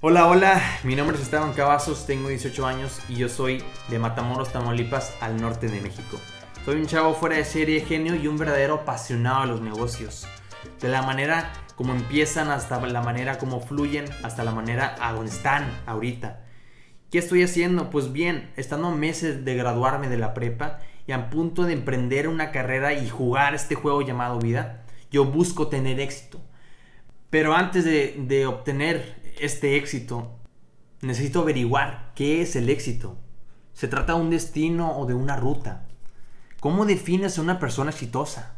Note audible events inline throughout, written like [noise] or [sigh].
Hola, hola, mi nombre es Esteban Cavazos, tengo 18 años y yo soy de Matamoros, Tamaulipas, al norte de México. Soy un chavo fuera de serie, genio y un verdadero apasionado de los negocios. De la manera como empiezan hasta la manera como fluyen, hasta la manera a donde están ahorita. ¿Qué estoy haciendo? Pues bien, estando meses de graduarme de la prepa y a punto de emprender una carrera y jugar este juego llamado vida, yo busco tener éxito. Pero antes de, de obtener este éxito, necesito averiguar qué es el éxito. ¿Se trata de un destino o de una ruta? ¿Cómo defines a una persona exitosa?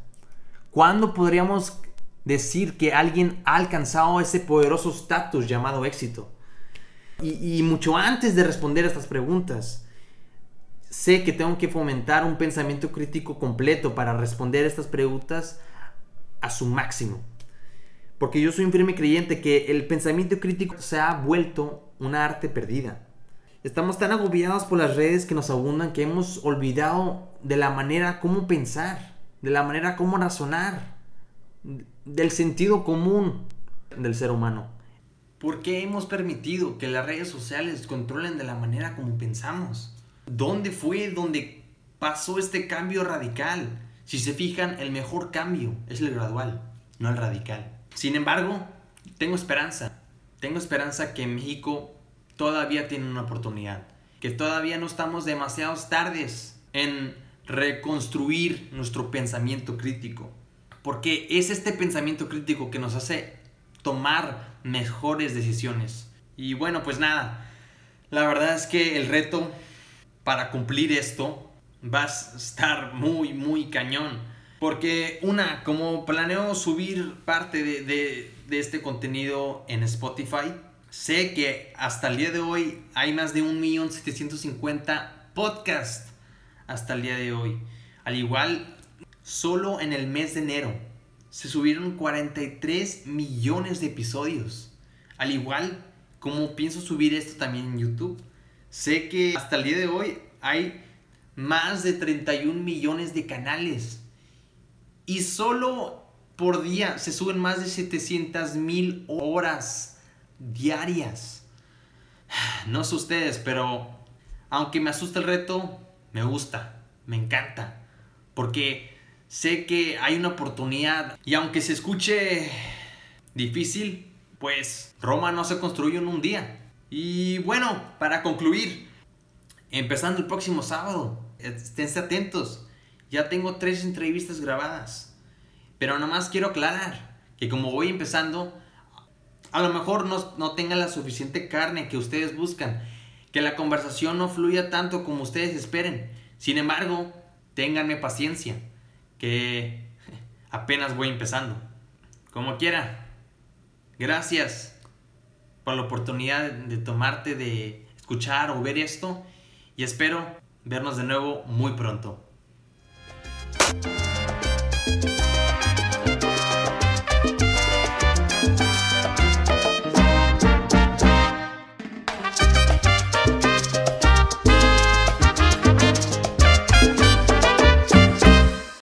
¿Cuándo podríamos decir que alguien ha alcanzado ese poderoso estatus llamado éxito? Y, mucho antes de responder a estas preguntas, sé que tengo que fomentar un pensamiento crítico completo para responder estas preguntas a su máximo. Porque yo soy un firme creyente que el pensamiento crítico se ha vuelto una arte perdida. Estamos tan agobiados por las redes que nos abundan que hemos olvidado de la manera como pensar, de la manera como razonar, del sentido común del ser humano. ¿Por qué hemos permitido que las redes sociales controlen de la manera como pensamos? ¿Dónde fue donde pasó este cambio radical? Si se fijan, el mejor cambio es el gradual, no el radical. Sin embargo, tengo esperanza. Tengo esperanza que México todavía tiene una oportunidad. Que todavía no estamos demasiados tardes en reconstruir nuestro pensamiento crítico. Porque es este pensamiento crítico que nos hace tomar mejores decisiones. Y bueno, pues nada. La verdad es que el reto para cumplir esto va a estar muy, muy cañón. Porque una, como planeo subir parte de, de, de este contenido en Spotify, Sé que hasta el día de hoy hay más de 1.750.000 podcasts hasta el día de hoy. Al igual, solo en el mes de enero se subieron 43 millones de episodios. Al igual, como pienso subir esto también en YouTube. Sé que hasta el día de hoy hay más de 31 millones de canales. Y solo por día se suben más de 700 mil horas diarias. [sighs] No sé ustedes, pero aunque me asusta el reto, me gusta, me encanta. Porque sé que hay una oportunidad y aunque se escuche difícil, pues Roma no se construyó en un día. Y bueno, para concluir, empezando el próximo sábado, esténse atentos. Ya tengo tres entrevistas grabadas. Pero nada más quiero aclarar que como voy empezando, a lo mejor no, no tenga la suficiente carne que ustedes buscan, que la conversación no fluya tanto como ustedes esperen. Sin embargo, ténganme paciencia, que [laughs] apenas voy empezando. Como quiera, gracias por la oportunidad de tomarte de escuchar o ver esto y espero vernos de nuevo muy pronto. Bye.